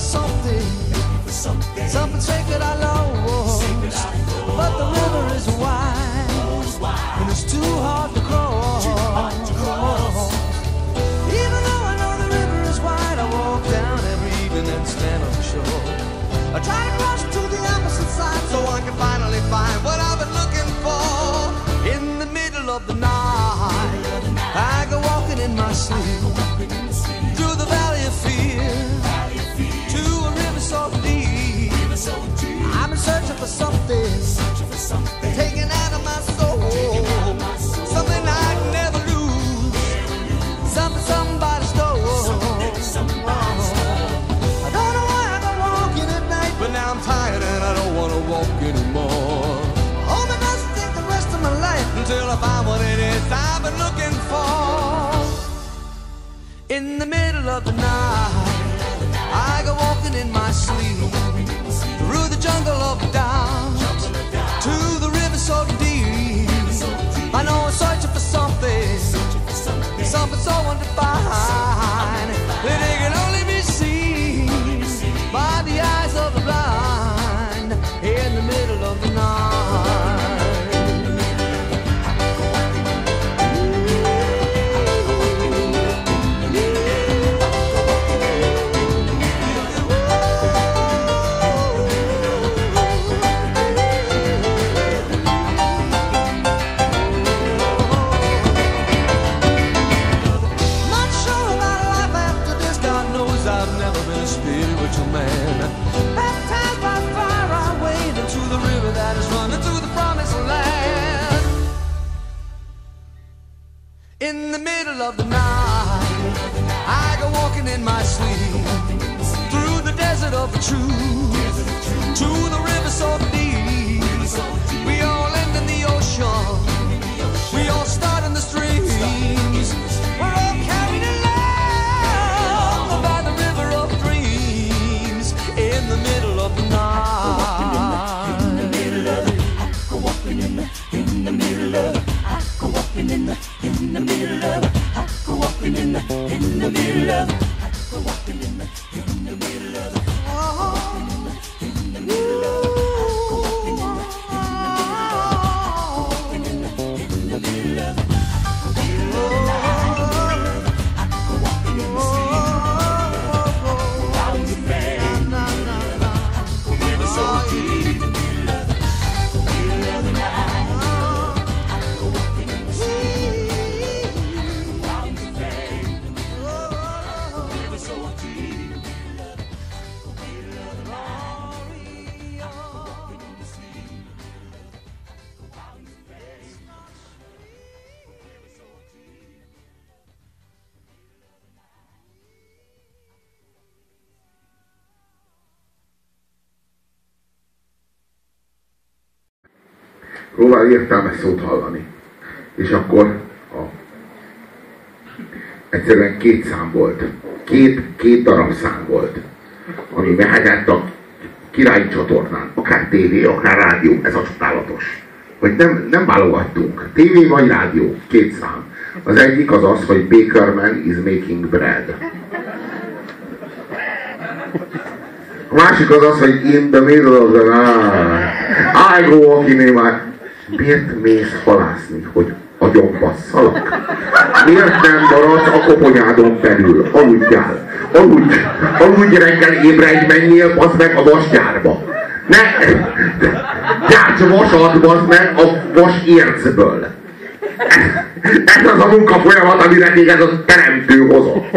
for something, something sacred I lost. But the river is wide, and it's too hard to cross. Even though I know the river is wide, I walk down every evening and stand on the shore. I try to cross to the opposite side so I can finally find what I've been looking for. In the middle of the night, I go walking in my sleep so deep. I'm searching for something, taken out of my soul, something I can never lose, something somebody stole. I don't know why I go walking at night, but now I'm tired and I don't wanna walk anymore. Hope it doesn't take the rest of my life until I find what it is I've been looking for. In the middle of the night, In my sleep through the jungle of doubt to the river so I go walking in my sleep through the desert of the truth to the river so deep. Yeah. Próbál értelmes szót hallani. És akkor a, egyszerűen két szám volt. Két, két darab szám volt. Ami mehetett a királyi csatornán. Akár tévé, akár rádió. Ez a csodálatos. Hogy nem, nem válogattunk. Tévé vagy rádió. Két szám. Az egyik az az, hogy Bakerman is making bread. A másik az az, hogy in the middle of the night, I go walking in my... Miért mész halászni, hogy agyomba szalak? Miért nem maradsz a koponyádon belül? Aludjál. Aludj. Aludj reggel ébredj, menjél, bazd meg a vasgyárba. Ne! Gyárts vasat, bazd meg a vas ércből. Ez az a munka folyamat, amire téged a teremtő hozott.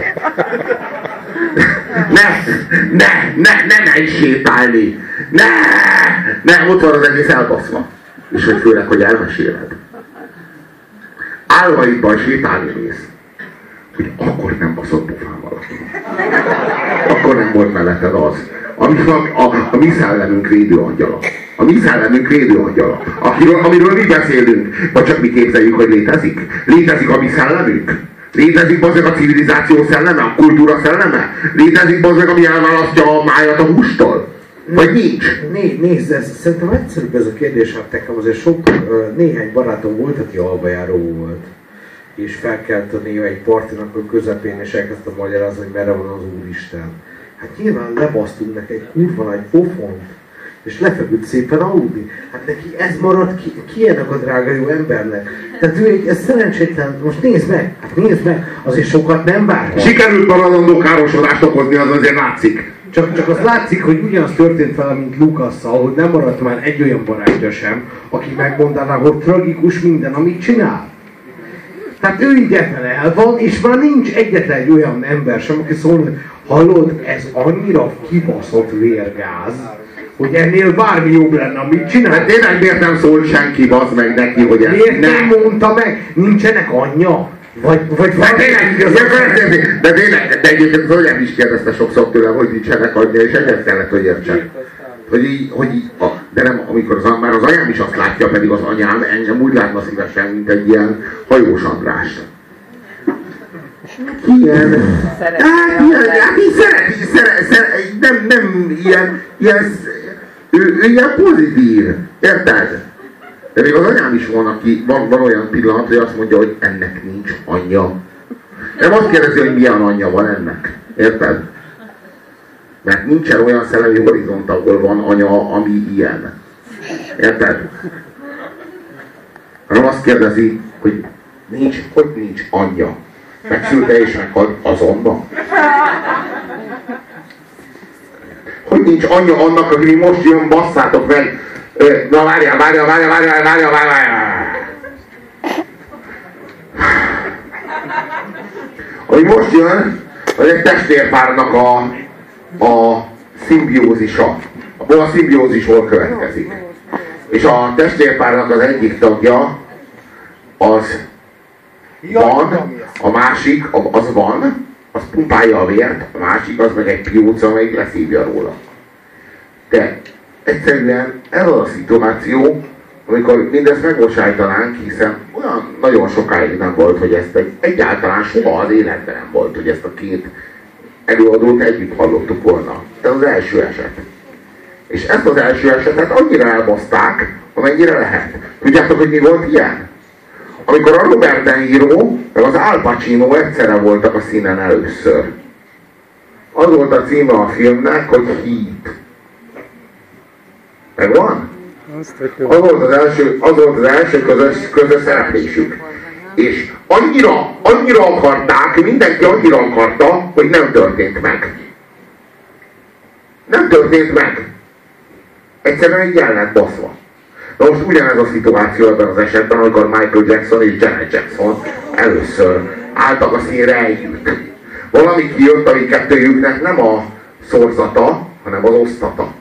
Ne, ne, ne, ne menj sétálni. Ne, ne, ott van az egész elbaszva. És hogy főleg, hogy elmeséled. Álmaidban sétálni mész. Hogy akkor nem baszott pofán valaki. Akkor nem volt melletted az. Ami a, a, a mi szellemünk védőangyala. A mi szellemünk védőangyala. Akiről, amiről mi beszélünk. Vagy csak mi képzeljük, hogy létezik. Létezik a mi szellemünk. Létezik bazdmeg a civilizáció szelleme, a kultúra szelleme? Létezik bazdmeg, ami elválasztja a májat a hústól? Vagy nincs? Né, nézd, ez, szerintem egyszerűbb ez a kérdés, hát nekem azért sok, néhány barátom volt, aki albajáró volt. és felkelt a néha egy partinak a közepén, és elkezdte magyarázni, hogy merre van az Úristen. Hát nyilván lebasztunk neki egy kurva nagy pofont, és lefeküdt szépen aludni. Hát neki ez maradt ki, ki ennek a drága jó embernek. Tehát ő egy ez szerencsétlen, most nézd meg, hát nézd meg, azért sokat nem vár. Sikerült maradandó károsodást okozni, az azért látszik. Csak, csak az látszik, hogy ugyanaz történt vele, mint Lukasszal, hogy nem maradt már egy olyan barátja sem, aki megmondaná, hogy tragikus minden, amit csinál. Tehát ő így el van, és már nincs egyetlen egy olyan ember sem, aki szól, hogy hallod, ez annyira kibaszott vérgáz, hogy ennél bármi jobb lenne, amit csinál. Hát tényleg miért nem szól senki, bazd meg neki, hogy ez Miért nem mondta meg? Nincsenek anyja? Vagy, vagy de tényleg, de, de tényleg, de egyébként az anyám is kérdezte sokszor tőlem, hogy nincsenek anyja, és egyet kellett, hogy értsek. Hogy így, hogy így, a, de nem, amikor az, már az anyám is azt látja, pedig az anyám engem úgy látna szívesen, mint egy ilyen hajós András. Ilyen, hát ilyen, hát így szereti, szeret, szeret, nem, nem ilyen, ilyen, ő, ő ilyen pozitív, érted? De még az anyám is van, aki, van, van olyan pillanat, hogy azt mondja, hogy ennek nincs anyja. Nem azt kérdezi, hogy milyen anyja van ennek. Érted? Mert nincsen olyan szellemi horizont, ahol van anya, ami ilyen. Érted? Hanem azt kérdezi, hogy nincs, hogy nincs anyja. Megszülte és meghalt azonnal. Hogy nincs anyja annak, aki most jön, basszátok meg, Na várjál, várjál, várjál, várjál, várjál, várjál. Hogy most jön, hogy egy testvérpárnak a, a szimbiózisa. Abból a szimbiózisból következik. És a testvérpárnak az egyik tagja az van, a másik az van, az pumpálja a vért, a másik az meg egy pióca, amelyik leszívja róla. De egyszerűen ez az a szituáció, amikor mindezt megbocsájtanánk, hiszen olyan nagyon sokáig nem volt, hogy ezt egy, egyáltalán soha az életben nem volt, hogy ezt a két előadót együtt hallottuk volna. Ez az első eset. És ezt az első esetet annyira elbaszták, amennyire lehet. Tudjátok, hogy mi volt ilyen? Amikor a Robert De Niro, meg az Al Pacino egyszerre voltak a színen először. Az volt a címe a filmnek, hogy Heat. Az volt az első, az volt az első közös, közös szereplésük. És annyira, annyira akarták, mindenki annyira akarta, hogy nem történt meg. Nem történt meg. Egyszerűen egy el lett baszva. Na most ugyanez a szituáció ebben az esetben, amikor Michael Jackson és Janet Jackson először álltak a színre együtt. Valami kijött, ami kettőjüknek nem a szorzata, hanem az osztata.